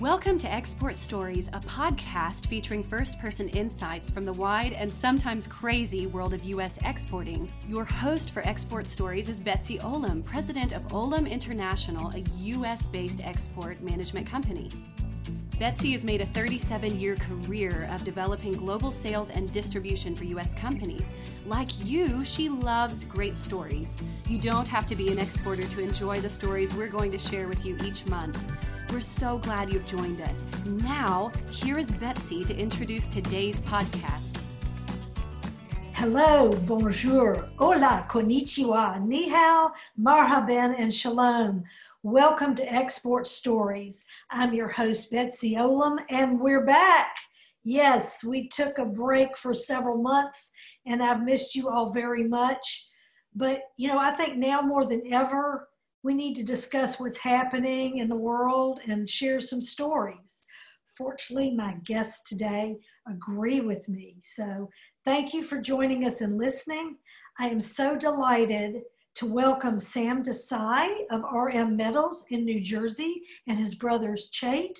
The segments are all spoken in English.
Welcome to Export Stories, a podcast featuring first person insights from the wide and sometimes crazy world of U.S. exporting. Your host for Export Stories is Betsy Olam, president of Olam International, a U.S. based export management company. Betsy has made a 37 year career of developing global sales and distribution for U.S. companies. Like you, she loves great stories. You don't have to be an exporter to enjoy the stories we're going to share with you each month. We're so glad you've joined us. Now, here is Betsy to introduce today's podcast. Hello, bonjour, hola, konnichiwa, ni hao, marhaban, and shalom. Welcome to Export Stories. I'm your host, Betsy Olam, and we're back. Yes, we took a break for several months, and I've missed you all very much. But, you know, I think now more than ever, we need to discuss what's happening in the world and share some stories. Fortunately, my guests today agree with me. So thank you for joining us and listening. I am so delighted to welcome Sam Desai of RM Metals in New Jersey and his brothers Chait.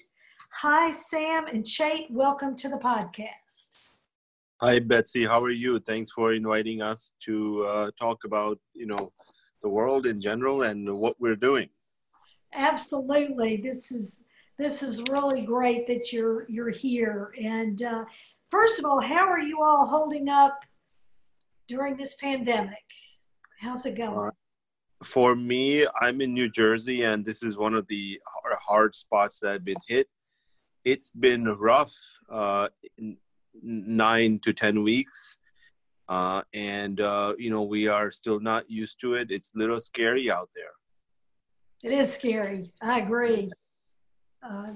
Hi, Sam and Chait. Welcome to the podcast. Hi, Betsy. How are you? Thanks for inviting us to uh, talk about, you know, the world in general and what we're doing. Absolutely, this is this is really great that you're you're here. And uh, first of all, how are you all holding up during this pandemic? How's it going? Uh, for me, I'm in New Jersey, and this is one of the hard spots that have been hit. It's been rough, uh, nine to ten weeks uh, and uh, you know we are still not used to it. It's a little scary out there. It is scary. I agree. Uh,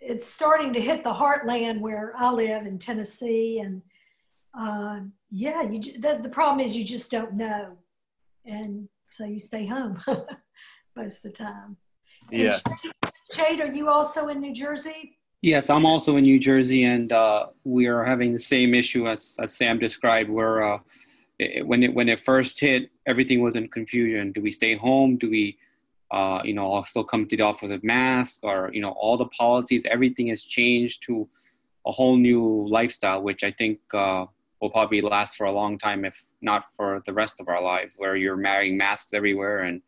it's starting to hit the heartland where I live in Tennessee, and uh, yeah, you the, the problem is you just don't know, and so you stay home most of the time. Yes. Chait, are you also in New Jersey? Yes, I'm also in New Jersey, and uh, we are having the same issue as, as Sam described. Where uh, it, when it when it first hit, everything was in confusion. Do we stay home? Do we, uh, you know, still come to the office with a mask? Or you know, all the policies, everything has changed to a whole new lifestyle, which I think uh, will probably last for a long time, if not for the rest of our lives. Where you're wearing masks everywhere and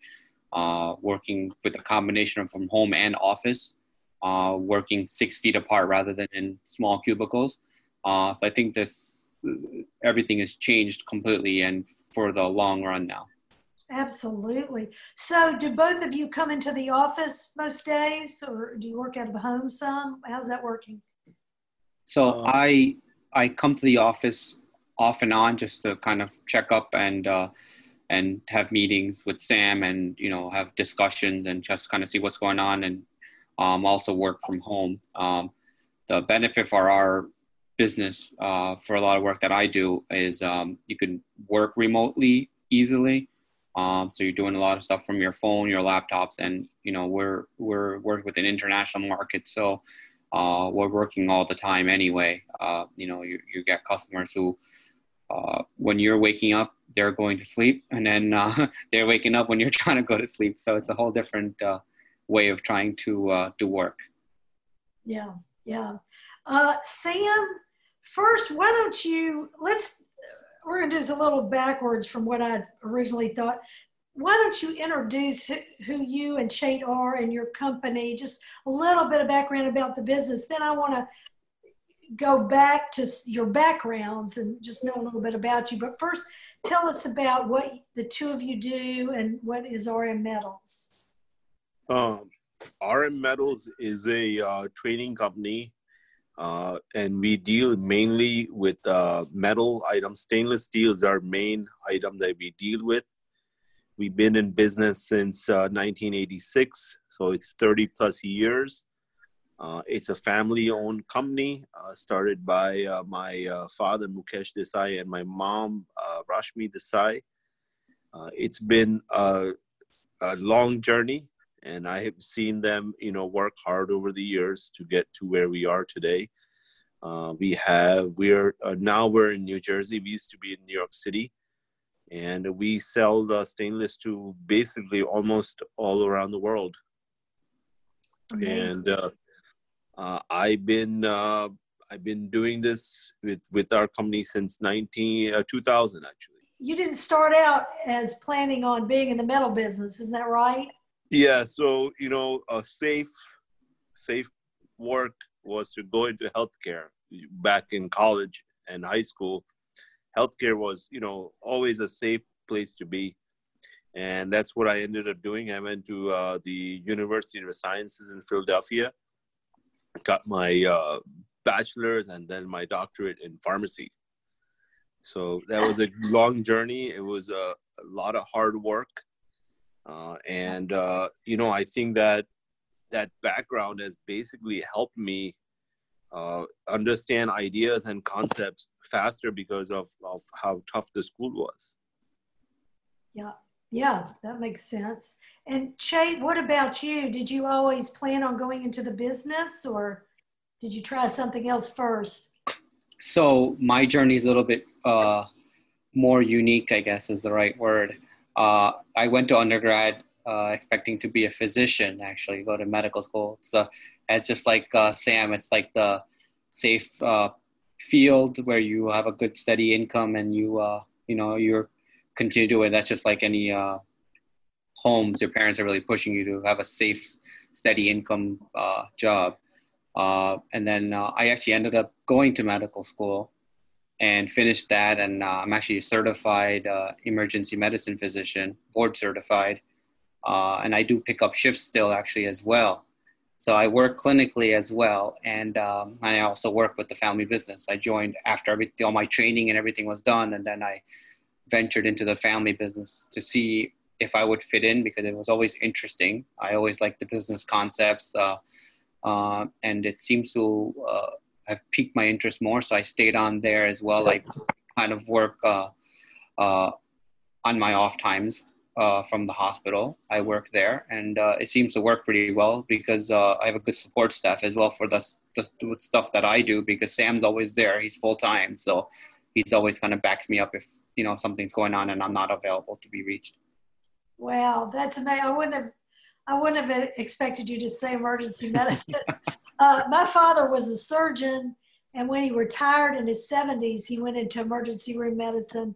uh, working with a combination of from home and office uh, working six feet apart rather than in small cubicles. Uh, so I think this everything has changed completely and for the long run now. Absolutely. So, do both of you come into the office most days, or do you work out of home some? How's that working? So uh, I I come to the office off and on just to kind of check up and uh, and have meetings with Sam and you know have discussions and just kind of see what's going on and um, also work from home. Um, the benefit for our business, uh, for a lot of work that I do, is um, you can work remotely easily. Um, so you're doing a lot of stuff from your phone, your laptops, and you know we're we're working with an international market, so uh, we're working all the time anyway. Uh, you know, you, you get customers who, uh, when you're waking up, they're going to sleep, and then uh, they're waking up when you're trying to go to sleep. So it's a whole different uh, way of trying to uh, do work. Yeah, yeah. Uh, Sam, first, why don't you let's we're gonna do this a little backwards from what I originally thought. Why don't you introduce who you and Chait are and your company? Just a little bit of background about the business. Then I want to go back to your backgrounds and just know a little bit about you. But first, tell us about what the two of you do and what is RM Metals. Um, RM Metals is a uh, trading company, uh, and we deal mainly with uh, metal items. Stainless steel is our main item that we deal with. We've been in business since 1986, uh, so it's 30 plus years. Uh, it's a family-owned company uh, started by my father Mukesh Desai and my mom Rashmi Desai. it's been a, a long journey and I have seen them, you know, work hard over the years to get to where we are today. Uh, we have we're uh, now we're in New Jersey. We used to be in New York City, and we sell the stainless to basically almost all around the world. And uh, Uh, I've been uh, I've been doing this with with our company since 19 uh, 2000 actually. You didn't start out as planning on being in the metal business, isn't that right? Yeah. So you know, a safe safe work was to go into healthcare back in college and high school. Healthcare was you know always a safe place to be and that's what I ended up doing. I went to uh, the University of Sciences in Philadelphia, got my uh, bachelor's and then my doctorate in pharmacy. So that was a long journey. It was a, a lot of hard work, uh, and uh, you know I think that that background has basically helped me uh, understand ideas and concepts faster because of, of how tough the school was. Yeah, yeah, that makes sense. And Chait, what about you? Did you always plan on going into the business or did you try something else first? So my journey is a little bit uh, more unique, I guess is the right word. Uh, I went to undergrad uh, expecting to be a physician, actually, go to medical school. So it's just like uh, Sam, it's like the safe uh, field where you have a good steady income and you, uh, you know, you're continue to it. That's just like any uh, homes. Your parents are really pushing you to have a safe, steady income job. And then I actually ended up going to medical school and finished that. And uh, I'm actually a certified uh, emergency medicine physician, board certified. and I do pick up shifts still actually as well. So I work clinically as well, and um, I also work with the family business. I joined after all my training and everything was done, and then I ventured into the family business to see if I would fit in because it was always interesting. I always liked the business concepts, uh, uh, and it seems to uh, have piqued my interest more. So I stayed on there as well. I kind of work uh, uh, on my off times uh, from the hospital. I work there, and it seems to work pretty well because I have a good support staff as well for the, the stuff that I do. Because Sam's always there; he's full time, so he's always kind of backs me up if you know something's going on and I'm not available to be reached. Wow, that's amazing. I wouldn't have I wouldn't have expected you to say emergency medicine. uh, my father was a surgeon, and when he retired in his 70s, he went into emergency room medicine,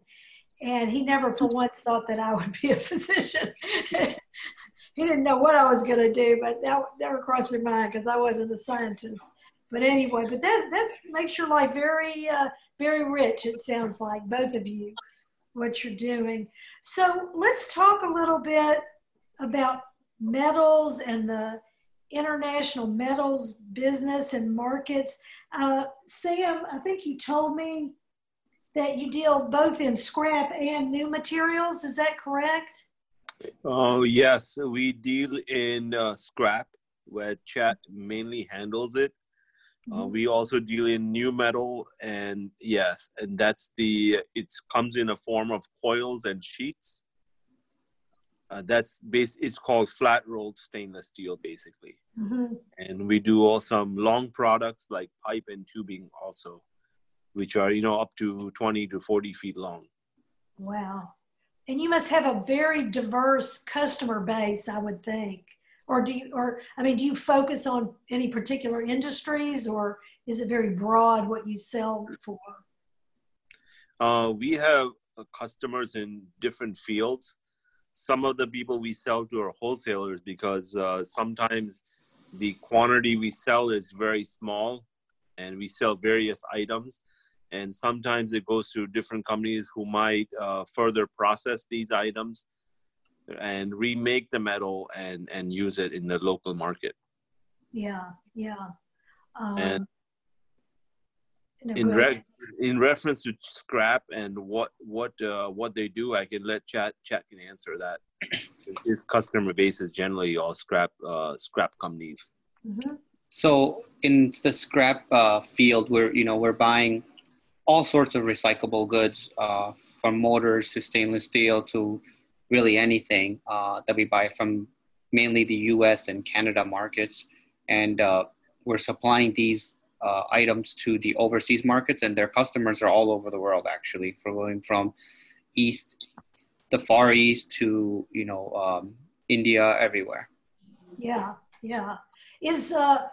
and he never for once thought that I would be a physician. he didn't know what I was going to do, but that never crossed his mind because I wasn't a scientist. But anyway, but that that makes your life very uh, very rich. It sounds like both of you what you're doing. So let's talk a little bit about metals and the international metals business and markets. Uh, Sam, I think you told me that you deal both in scrap and new materials. Is that correct? Oh, yes. We deal in uh, scrap, where Chait mainly handles it. Uh, mm-hmm. we also deal in new metal, and yes, and that's the it comes in a form of coils and sheets. Uh, that's base. It's called flat rolled stainless steel, basically. Mm-hmm. And we do all some long products like pipe and tubing also, which are you know up to twenty to forty feet long. Wow, and you must have a very diverse customer base, I would think or do you or i mean do you focus on any particular industries or is it very broad what you sell for uh, we have uh, customers in different fields some of the people we sell to are wholesalers because uh, sometimes the quantity we sell is very small and we sell various items. And sometimes it goes to different companies who might uh, further process these items and remake the metal and and use it in the local market. Yeah yeah. Um, and in, re- in reference to scrap and what what uh, what they do i can let Chait Chait can answer that Since his customer base is generally all scrap uh, scrap companies mm-hmm. so in the scrap uh, field we're you know we're buying all sorts of recyclable goods uh, from motors to stainless steel to really anything uh, that we buy from mainly the US and Canada markets. And uh, we're supplying these uh, items to the overseas markets, and their customers are all over the world actually, from going from east, the far east to you know um, India, everywhere. Yeah, yeah. Is uh,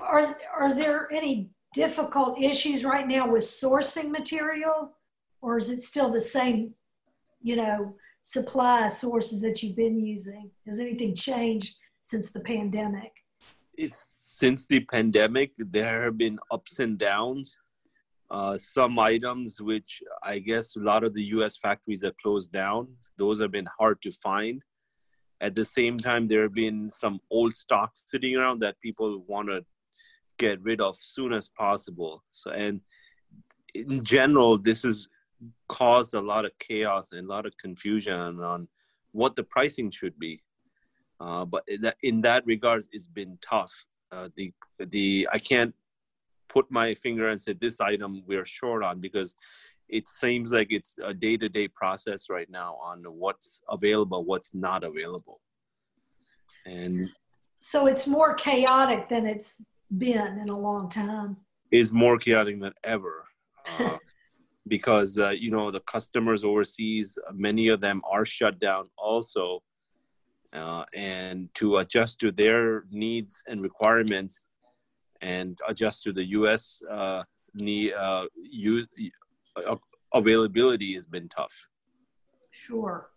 are are there any difficult issues right now with sourcing material, or is it still the same, you know, supply sources that you've been using? Has anything changed since the pandemic? It's since the pandemic, there have been ups and downs. Uh, some items which I guess a lot of the US factories are closed down, those have been hard to find. At the same time, there have been some old stocks sitting around that people want to get rid of soon as possible. So, and in general, this has caused a lot of chaos and a lot of confusion on what the pricing should be. Uh, but in that, in that regards, it's been tough. Uh, the the I can't put my finger and say this item we're short on because it seems like it's a day-to-day process right now on what's available, what's not available, and so it's more chaotic than it's been in a long time. Is more chaotic than ever. Uh, because uh, you know the customers overseas many of them are shut down also uh, and to adjust to their needs and requirements and adjust to the us uh, need uh, use, uh, availability has been tough. Sure.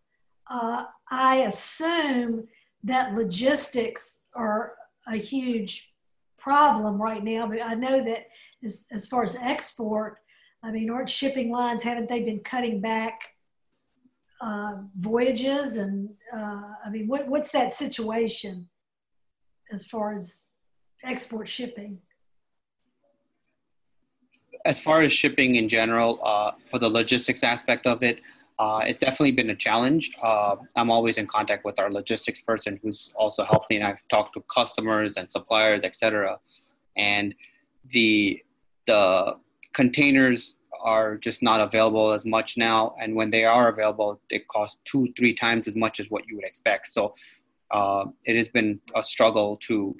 Uh, i assume that logistics are a huge problem right now but i know that as, as far as export I mean, aren't shipping lines, haven't they been cutting back uh, voyages? And uh, I mean, what, what's that situation as far as export shipping? As far as shipping in general, uh, for the logistics aspect of it, uh, it's definitely been a challenge. Uh, I'm always in contact with our logistics person who's also helped me, and I've talked to customers and suppliers, etc. And the the containers are just not available as much now and when they are available it costs two three times as much as what you would expect. So uh, it has been a struggle to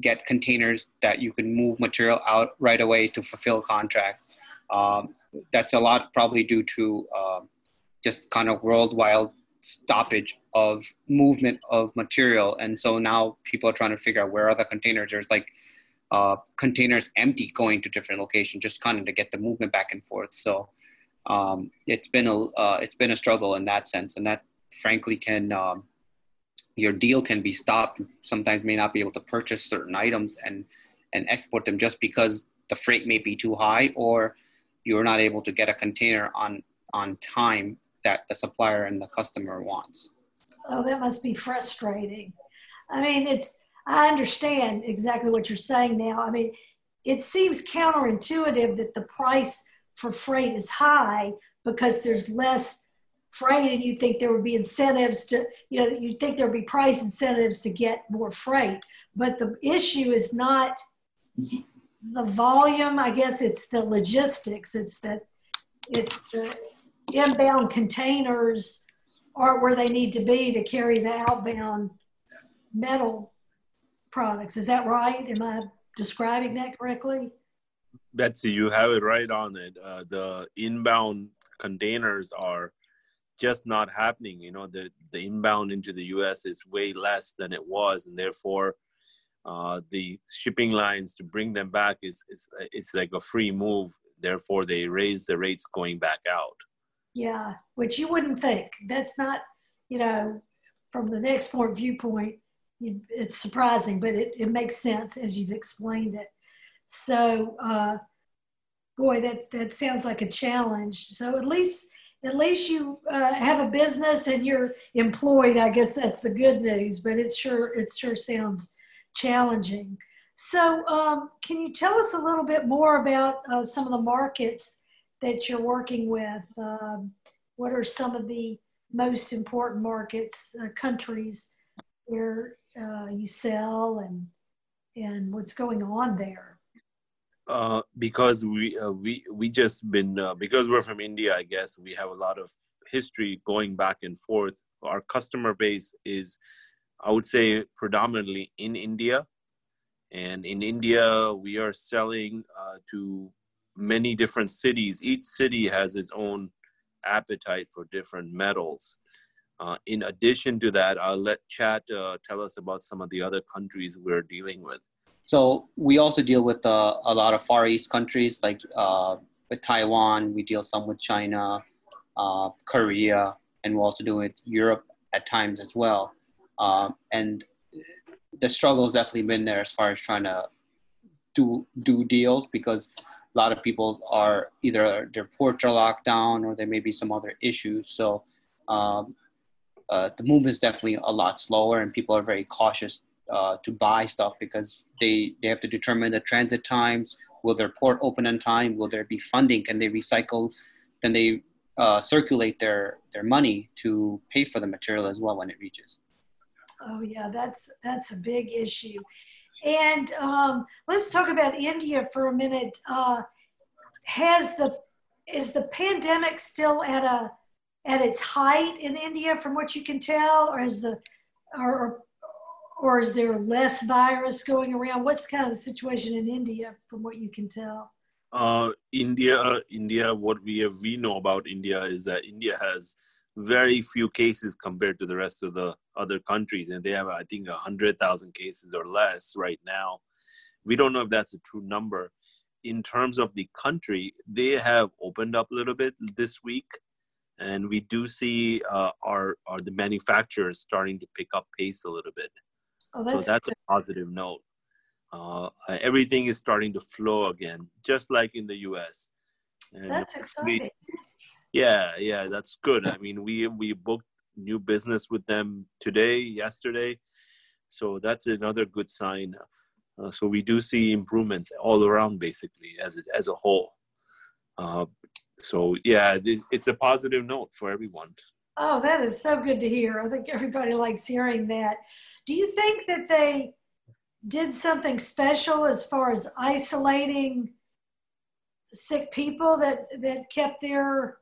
get containers that you can move material out right away to fulfill contracts. Um, that's a lot probably due to uh, just kind of worldwide stoppage of movement of material. And so now people are trying to figure out where are the containers. There's like uh, containers empty going to different locations just kind of to get the movement back and forth. So um, it's been a uh, it's been a struggle in that sense, and that frankly can um, your deal can be stopped. Sometimes may not be able to purchase certain items and and export them just because the freight may be too high or you're not able to get a container on on time that the supplier and the customer wants. Oh, that must be frustrating. I mean, it's I understand exactly what you're saying now. I mean, it seems counterintuitive that the price for freight is high because there's less freight and you think there would be incentives to you know you think there'd be price incentives to get more freight. But the issue is not the volume i guess it's the logistics. It's that it's the inbound containers aren't where they need to be to carry the outbound metal products. Is that right? Am I describing that correctly? Betsy, you have it right on it. Uh, the inbound containers are just not happening. You know, the, the inbound into the US is way less than it was, and therefore, uh, the shipping lines to bring them back is, is it's like a free move. Therefore, they raise the rates going back out. Yeah, which you wouldn't think. That's not, you know, from the next export viewpoint, it's surprising, but it, it makes sense as you've explained it. So, uh, boy, that that sounds like a challenge. So at least at least you uh, have a business and you're employed. I guess that's the good news. But it sure it sure sounds challenging. So, um, can you tell us a little bit more about uh, some of the markets that you're working with? Um, what are some of the most important markets, uh, countries where uh, you sell and and what's going on there? Uh, because we uh, we we just been uh, because we're from India, I guess we have a lot of history going back and forth. Our customer base is, I would say, predominantly in India, and in India we are selling uh, to many different cities. Each city has its own appetite for different metals. Uh, in addition to that, I'll let Chad uh, tell us about some of the other countries we're dealing with. so we also deal with uh, a lot of Far East countries, like uh, with Taiwan. We deal some with China, uh, Korea, and we also do with Europe at times as well. Uh, and the struggle has definitely been there as far as trying to do do deals because a lot of people are either their ports are locked down or there may be some other issues. So um, uh, the is definitely a lot slower, and people are very cautious uh, to buy stuff because they they have to determine the transit times. Will their port open on time? Will there be funding? Can they recycle? Then they uh, circulate their their money to pay for the material as well when it reaches. Oh yeah, that's that's a big issue. And um, let's talk about India for a minute. Uh, has the is the pandemic still at a at its height in India, from what you can tell, or is the or or is there less virus going around? What's kind of the situation in India, from what you can tell? Uh, India, India. What we have, we know about India is that India has very few cases compared to the rest of the other countries and they have i think a 100000 cases or less right now we don't know if that's a true number in terms of the country they have opened up a little bit this week and we do see uh, our, our the manufacturers starting to pick up pace a little bit oh, that's so that's good. a positive note uh, everything is starting to flow again just like in the us and that's exciting yeah, yeah, that's good. I mean, we we booked new business with them today, yesterday, so that's another good sign. Uh, so we do see improvements all around, basically, as a, as a whole. Uh, so yeah, it's a positive note for everyone. Oh, that is so good to hear. I think everybody likes hearing that. Do you think that they did something special as far as isolating sick people that that kept their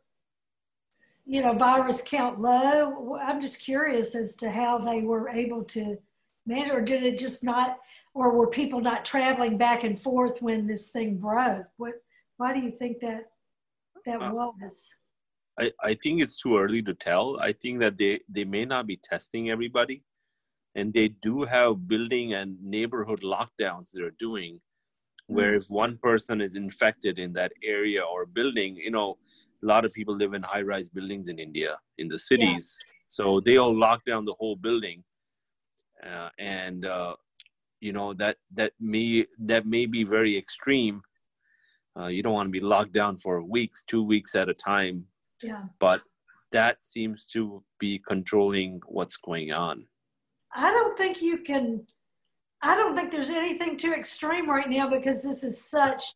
you know, virus count low. I'm just curious as to how they were able to manage, or did it just not, or were people not traveling back and forth when this thing broke? What? Why do you think that that uh, was? I, I think it's too early to tell. I think that they, they may not be testing everybody, and they do have building and neighborhood lockdowns they're doing, where mm-hmm. if one person is infected in that area or building, you know, a lot of people live in high rise buildings in India, in the cities. Yeah. So they all lock down the whole building. Uh, and, uh, you know, that, that, may, that may be very extreme. Uh, you don't want to be locked down for weeks, two weeks at a time. Yeah. But that seems to be controlling what's going on. I don't think you can. I don't think there's anything too extreme right now because this is such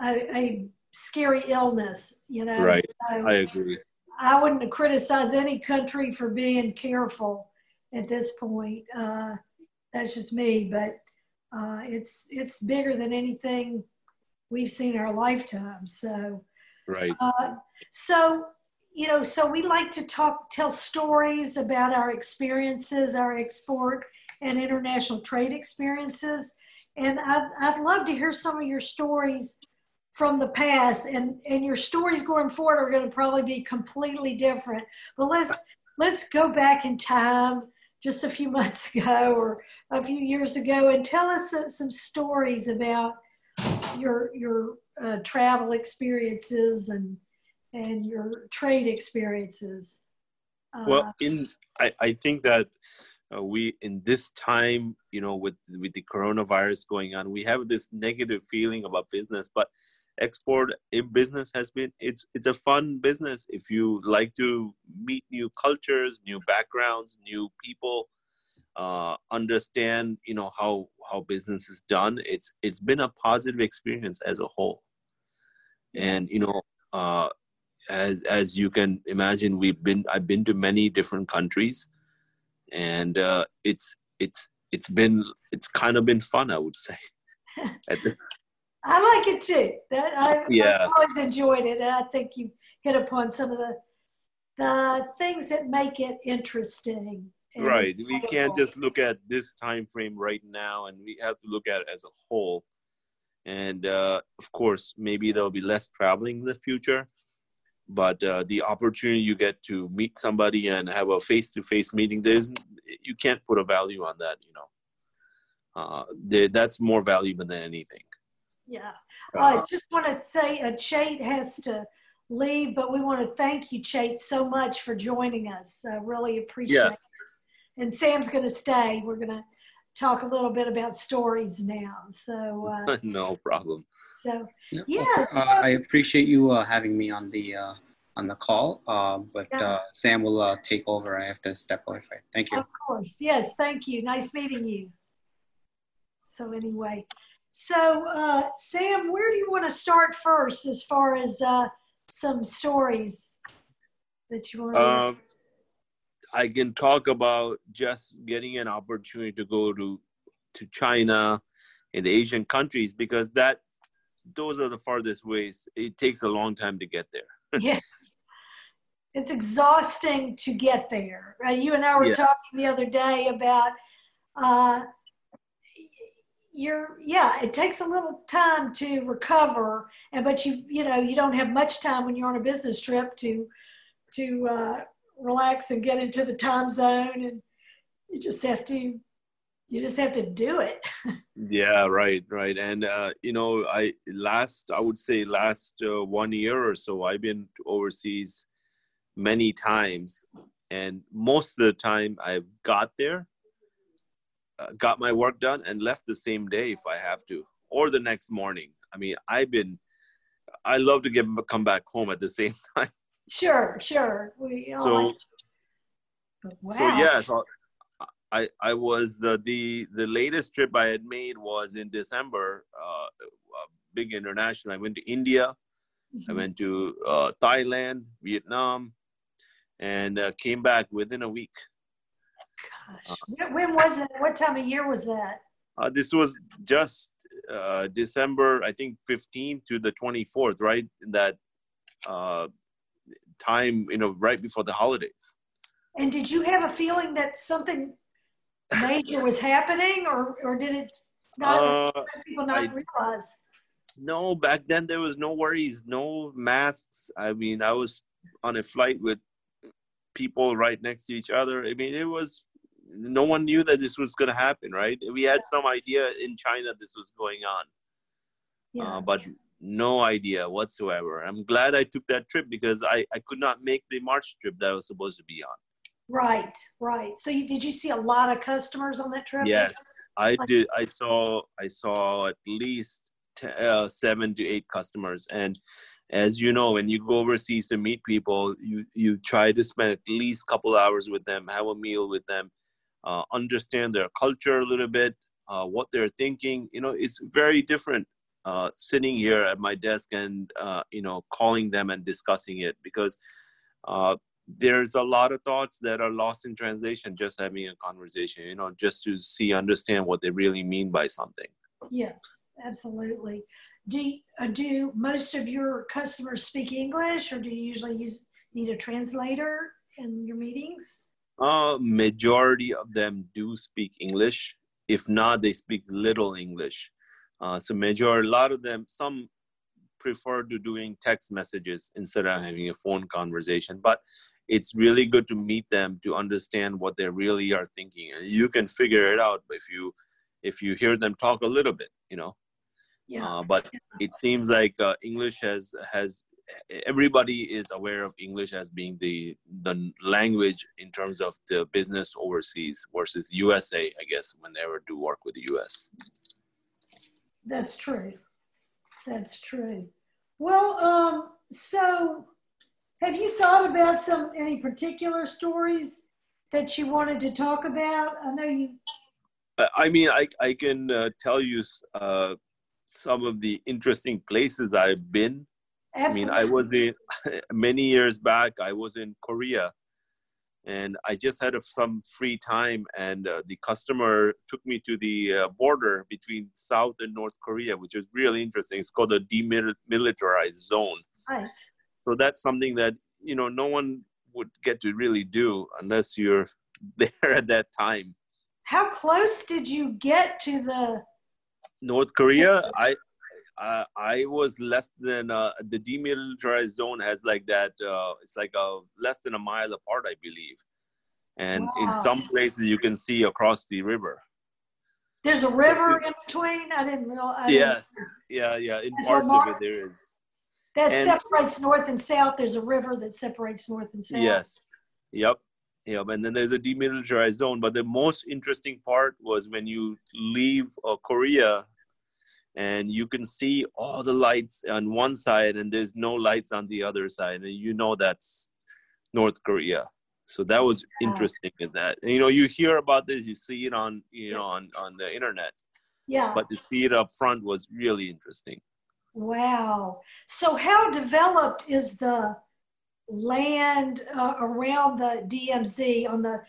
a, a scary illness, you know. Right. So I agree. I wouldn't criticize any country for being careful at this point. Uh, that's just me, but uh, it's it's bigger than anything we've seen our lifetime. So, right. Uh, so you know, so we like to talk, tell stories about our experiences, our export and international trade experiences, and I'd I'd love to hear some of your stories from the past and and your stories going forward are going to probably be completely different but let's let's go back in time just a few months ago or a few years ago and tell us some stories about your your uh, travel experiences and and your trade experiences. Uh, well in I, I think that uh, we in this time you know with with the coronavirus going on we have this negative feeling about business but export in business has been it's it's a fun business. If you like to meet new cultures new backgrounds new people uh, understand you know how how business is done it's it's been a positive experience as a whole and you know uh, as as you can imagine we've been i've been to many different countries and uh, it's it's it's been it's kind of been fun i would say I like it too. That I, yeah. I've always enjoyed it, and I think you hit upon some of the the things that make it interesting. Right. We can't just look at this time frame right now, and we have to look at it as a whole. And uh, of course, maybe there'll be less traveling in the future, but uh, the opportunity you get to meet somebody and have a face-to-face meeting, there's you can't put a value on that, you know. uh, that's more valuable than anything. Yeah. Uh, I just want to say uh, Chait has to leave, but we want to thank you, Chait, so much for joining us. I really appreciate yeah. it. And Sam's going to stay. We're going to talk a little bit about stories now. So uh, no problem. So yeah, yeah so, uh, I appreciate you uh, having me on the uh, on the call. Uh, but yeah. Uh, Sam will uh, take over. I have to step away. Thank you. Of course. Yes. Thank you. Nice meeting you. So anyway, so uh, Sam, where do you want to start first as far as uh, some stories that you want to? Um, I can talk about just getting an opportunity to go to to China and the Asian countries because that those are the farthest ways. It takes a long time to get there. yes it's exhausting to get there. Uh, you and I were yeah. talking the other day about uh, you're yeah it takes a little time to recover and but you you know you don't have much time when you're on a business trip to to uh, relax and get into the time zone and you just have to you just have to do it. Yeah right right. And uh, you know i last i would say last uh, one year or so i've been overseas many times and most of the time i've got there uh, got my work done and left the same day if i have to or the next morning. I mean i've been i love to get come back home at the same time sure sure we all so wow. so yeah so i i was the the the latest trip i had made was in december uh, big international i went to india mm-hmm. i went to uh, thailand vietnam and uh, came back within a week. Gosh, uh, when was it? What time of year was that? Uh, this was just uh, December, I think, 15th to the 24th, right? In that uh, time, you know, right before the holidays. And did you have a feeling that something major was happening, or or did it not? Uh, people not I, realize? No, back then there was no worries, no masks. I mean, I was on a flight with people right next to each other. I mean, it was no one knew that this was going to happen, right? We had some idea in China this was going on, yeah. uh, but no idea whatsoever. I'm glad I took that trip because I, I could not make the March trip that I was supposed to be on. Right, right. So you, did you see a lot of customers on that trip? Yes, I did. I saw I saw at least t- uh, seven to eight customers, and as you know when you go overseas to meet people you you try to spend at least a couple hours with them have a meal with them uh, understand their culture a little bit uh, what they're thinking you know it's very different uh, sitting here at my desk and uh, you know calling them and discussing it because uh, there's a lot of thoughts that are lost in translation just having a conversation you know just to see understand what they really mean by something yes absolutely do uh, do most of your customers speak English, or do you usually use need a translator in your meetings? Uh, majority of them do speak English. If not, they speak little English. Uh, so major, a lot of them, some prefer to doing text messages instead of having a phone conversation. But it's really good to meet them to understand what they really are thinking, and you can figure it out if you if you hear them talk a little bit. You know. Yeah. Uh, but it seems like uh, English has has everybody is aware of English as being the the language in terms of the business overseas versus USA, I guess, when they ever do work with the US. That's true. That's true. Well, um, so have you thought about some any particular stories that you wanted to talk about? I know you. I mean, I I can uh, tell you uh, some of the interesting places I've been. Absolutely. I mean, I was in many years back. I was in Korea, and I just had a, some free time, and uh, the customer took me to the uh, border between South and North Korea, which is really interesting. It's called the demilitarized zone. Right. So that's something that you know no one would get to really do unless you're there at that time. How close did you get to the North Korea, I uh, I was less than uh, the demilitarized zone has like that. Uh, it's like a less than a mile apart, I believe, and wow. in some places you can see across the river. There's a river in between. I didn't realize. Yes. Yeah, yeah. In parts of it, there is. That and, separates north and south. There's a river that separates north and south. Yes. Yep. Yep. And then there's a demilitarized zone. But the most interesting part was when you leave uh, Korea and you can see all the lights on one side and there's no lights on the other side. And you know that's North Korea. So that was interesting in that. And, you know, you hear about this, you see it on, you know, on, on the internet. Yeah. But to see it up front was really interesting. Wow. So how developed is the land uh, around the DMZ on the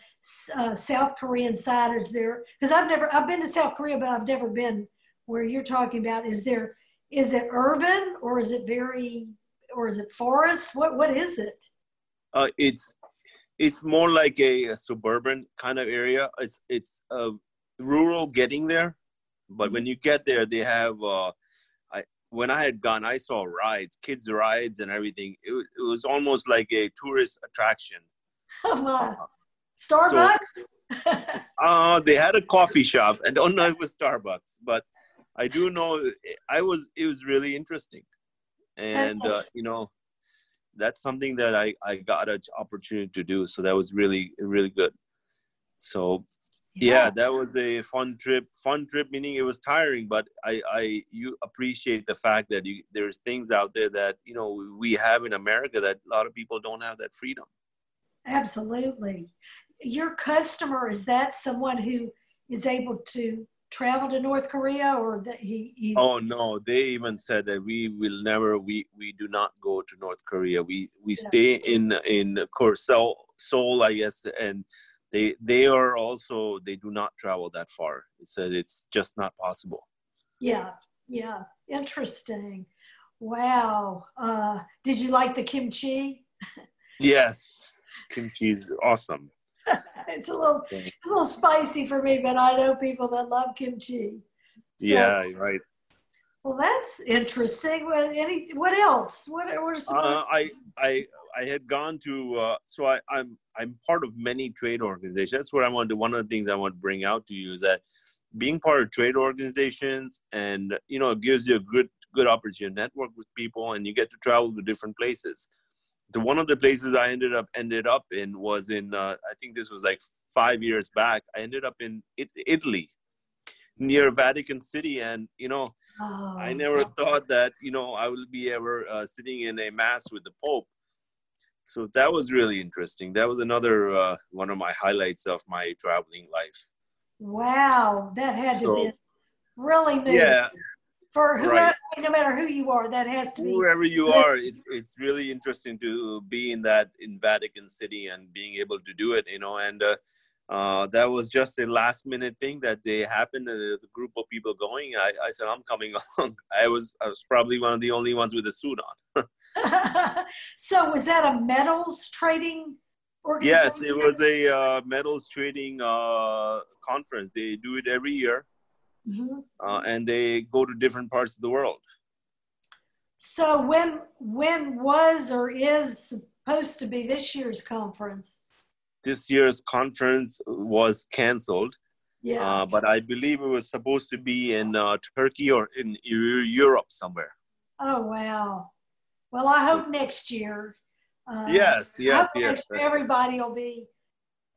uh, South Korean side? Is there, because I've never, I've been to South Korea, but I've never been where you're talking about. Is there, is it urban or is it very, or is it forest? What, what is it? Uh, it's it's more like a, a, suburban kind of area. It's it's uh, rural getting there, but when you get there, they have. Uh, I when I had gone, I saw rides, kids rides, and everything. It, it was almost like a tourist attraction. Uh, Starbucks. So, uh, they had a coffee shop. I don't know if it was Starbucks, but I do know I was. It was really interesting, and uh, you know, that's something that I, I got an opportunity to do. So that was really, really good. So yeah. yeah. that was a fun trip. Fun trip meaning it was tiring, but I, I, you appreciate the fact that you, there's things out there that, you know, we have in America that a lot of people don't have that freedom. Absolutely. Your customer, is that someone who is able to travel to North Korea or that he he's... Oh no, they even said that we will never we we do not go to North Korea. We we yeah. stay in in Seoul, Seoul, I guess, and they they are also they do not travel that far. It said it's just not possible. Yeah, yeah, interesting. Wow. Uh, did you like the kimchi? yes, kimchi is awesome. it's a little it's a little spicy for me, but I know people that love kimchi. So, yeah, right. Well, that's interesting. What any? What else? What? what uh, I I I had gone to. Uh, so I I'm I'm part of many trade organizations. That's what I want to. One of the things I want to bring out to you is that being part of trade organizations and you know it gives you a good good opportunity to network with people and you get to travel to different places so one of the places I ended up ended up in was in uh, I think this was like five years back. I ended up in it, Italy, near Vatican City, and you know, oh. I never thought that you know I will be ever uh, sitting in a mass with the Pope. So that was really interesting. That was another uh, one of my highlights of my traveling life. Wow, that had so, to be really new. Yeah, for whoever, right. no matter who you are, that has to be whoever you are. It's it's really interesting to be in that in Vatican City and being able to do it, you know. And uh, uh, that was just a last minute thing that they happened. And there's a group of people going. I, I said I'm coming along. I was I was probably one of the only ones with a suit on. so was that a metals trading? Yes, it was a uh, metals trading uh, conference. They do it every year mm-hmm. uh, and they go to different parts of the world. So when when was or is supposed to be this year's conference? This year's conference was canceled. Yeah. Uh, but I believe it was supposed to be in uh, Turkey or in Europe somewhere. Oh wow! Well, I hope next year. Uh, yes, yes, yes. Everybody will be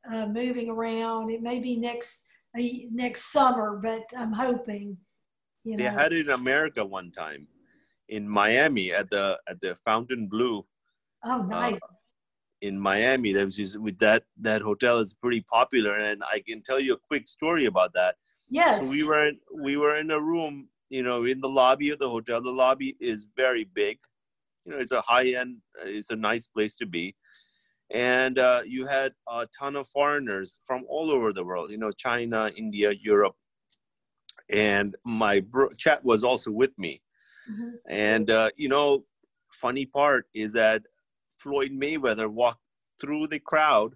uh, moving around. It may be next next summer, but I'm hoping. You know. They had it in America one time, in Miami at the at the Fontainebleau. Oh, uh, nice. Uh, in Miami, there was just with that that hotel is pretty popular, and I can tell you a quick story about that. Yes. So we were in, we were in a room, you know, in the lobby of the hotel. The lobby is very big. You know, it's a high end. It's a nice place to be and uh, you had a ton of foreigners from all over the world you know china india europe. And my bro- Chait was also with me. Mm-hmm. and uh, you know funny part is that floyd mayweather walked through the crowd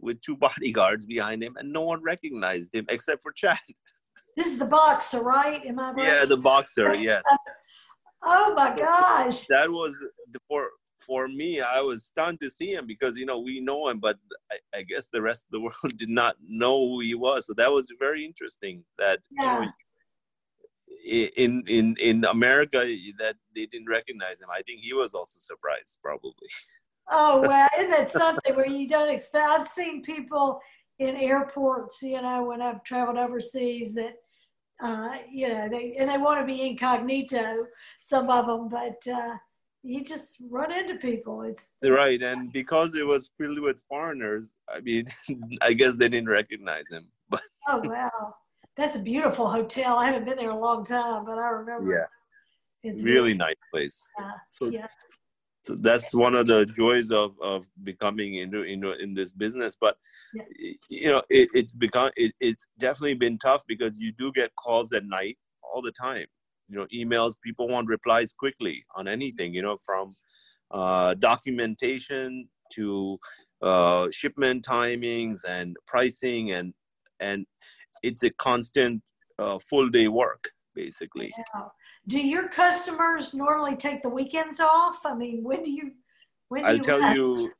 with two bodyguards behind him and no one recognized him except for chad. This is the boxer right? Am i right? yeah the boxer yes. Oh my gosh. that was the, for for me, I was stunned to see him because you know we know him, but I, I, guess the rest of the world did not know who he was. So that was very interesting. That yeah. you know, in in in America that they didn't recognize him. I think he was also surprised, probably. Oh well, isn't that something where you don't expect? I've seen people in airports, you know, when I've traveled overseas that. Uh, you know, they and they want to be incognito, some of them, but uh, you just run into people. It's, it's right, and because it was filled with foreigners, I mean, I guess they didn't recognize him. But oh wow, that's a beautiful hotel. I haven't been there a long time, but I remember. Yeah, it's really, nice place. Yeah. So, yeah. So that's one of the joys of of becoming into you know in this business. But yeah. you know, it, it's become it, it's definitely been tough because you do get calls at night all the time. You know, emails. People want replies quickly on anything. You know, from uh, documentation to uh, shipment timings and pricing and and it's a constant uh, full day work basically yeah. do your customers normally take the weekends off i mean when do you when do i'll you tell rest? you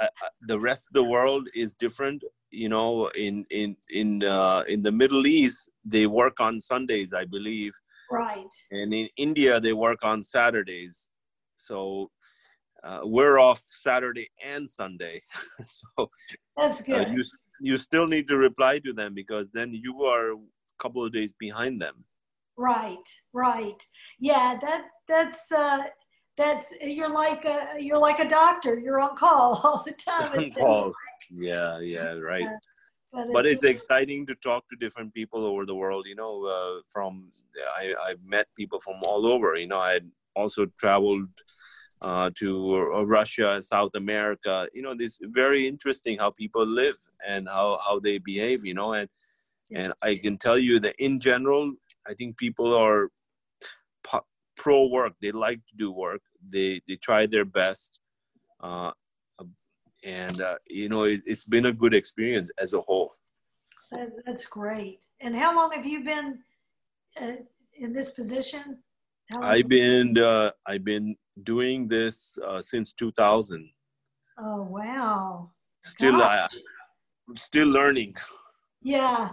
uh, the rest of the world is different you know in in in uh, in the middle east they work on sundays i believe right. And in india they work on saturdays. So uh, we're off saturday and sunday. So that's uh, good. you, you still need to reply to them because then you are a couple of days behind them. Right right. Yeah that that's uh that's you're like a you're like a doctor. You're on call all the time on call. yeah yeah right. Uh, but, but it's, it's, exciting to talk to different people over the world you know uh, from I, i've met people from all over you know i also traveled uh, to uh, Russia, South America. You know, this very interesting how people live and how, how they behave. You know, and and I can tell you that in general, I think people are pro work. They like to do work. They they try their best, uh, and uh, you know, it, has been a good experience as a whole. that's great. And how long have you been uh, in this position? I've been uh, I've been doing this uh, since 2000. Oh wow! Still, I, I'm still learning. Yeah,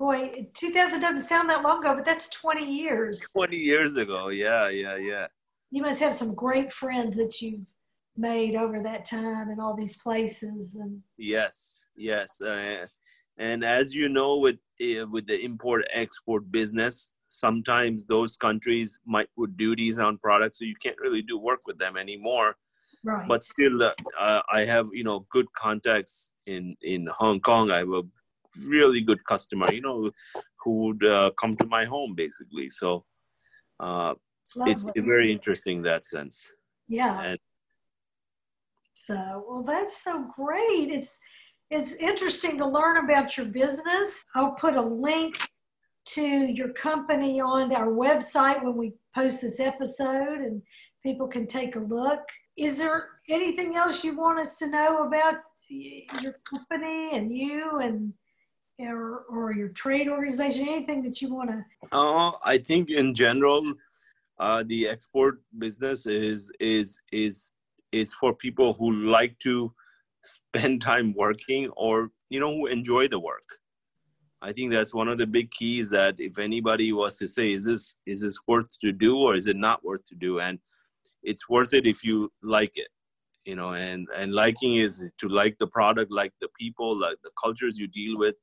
boy, 2000 doesn't sound that long ago, but that's 20 years. 20 years ago, yeah, yeah, yeah. You must have some great friends that you've made over that time in all these places, and yes, yes, uh, and as you know, with uh, with the import export business, sometimes those countries might put duties on products so you can't really do work with them anymore. Right. but still uh, uh, i have you know good contacts in in hong kong. I have a really good customer you know who would uh, come to my home basically. So uh, it's, it's very interesting in that sense. Yeah. And, so well that's so great it's it's interesting to learn about your business i'll put a link to your company on our website when we post this episode and people can take a look. Is there anything else you want us to know about your company and you and or, or your trade organization? Anything that you want to? Uh, I think in general, uh, the export business is is is is for people who like to spend time working or you know who enjoy the work I think that's one of the big keys that if anybody was to say, is this is this worth to do or is it not worth to do? And it's worth it if you like it, you know. And and liking is to like the product, like the people, like the cultures you deal with,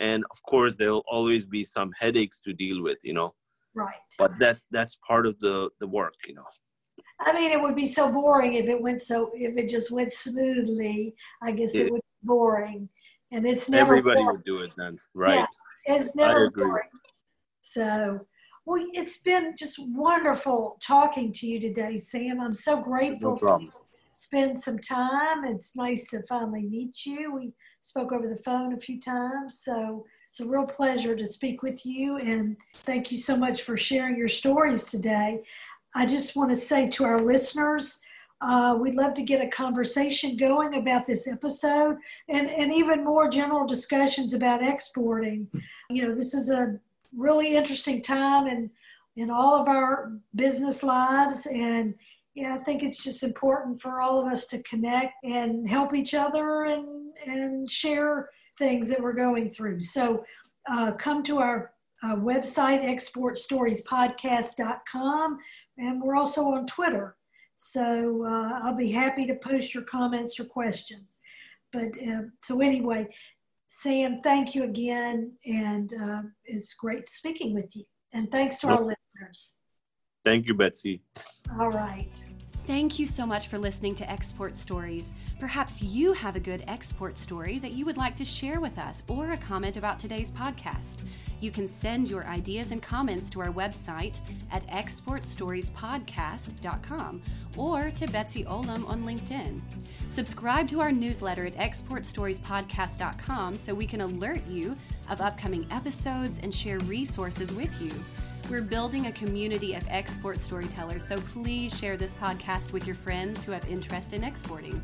and of course there'll always be some headaches to deal with, you know. Right. But that's that's part of the the work, you know. I mean, it would be so boring if it went so if it just went smoothly. I guess it, it would be boring. And it's never everybody boring. would do it then right. Yeah, it's never boring. So well it's been just wonderful talking to you today sam. I'm so grateful no problem. spend some time. It's nice to finally meet you. We spoke over the phone a few times so it's a real pleasure to speak with you. And thank you so much for sharing your stories today i just want to say to our listeners uh, we'd love to get a conversation going about this episode and, and even more general discussions about exporting. You know, this is a really interesting time in, in all of our business lives. And yeah, I think it's just important for all of us to connect and help each other and and share things that we're going through. So uh, come to our uh, website, exportstoriespodcast.com, and we're also on Twitter. So uh, I'll be happy to post your comments or questions. But uh, so anyway, Sam, thank you again, and uh, it's great speaking with you. And thanks to our listeners. Thank you, Betsy. All right. Thank you so much for listening to Export Stories. Perhaps you have a good export story that you would like to share with us or a comment about today's podcast. You can send your ideas and comments to our website at exportstoriespodcast.com or to Betsy Olam on LinkedIn. Subscribe to our newsletter at exportstoriespodcast.com so we can alert you of upcoming episodes and share resources with you. We're building a community of export storytellers, so please share this podcast with your friends who have interest in exporting.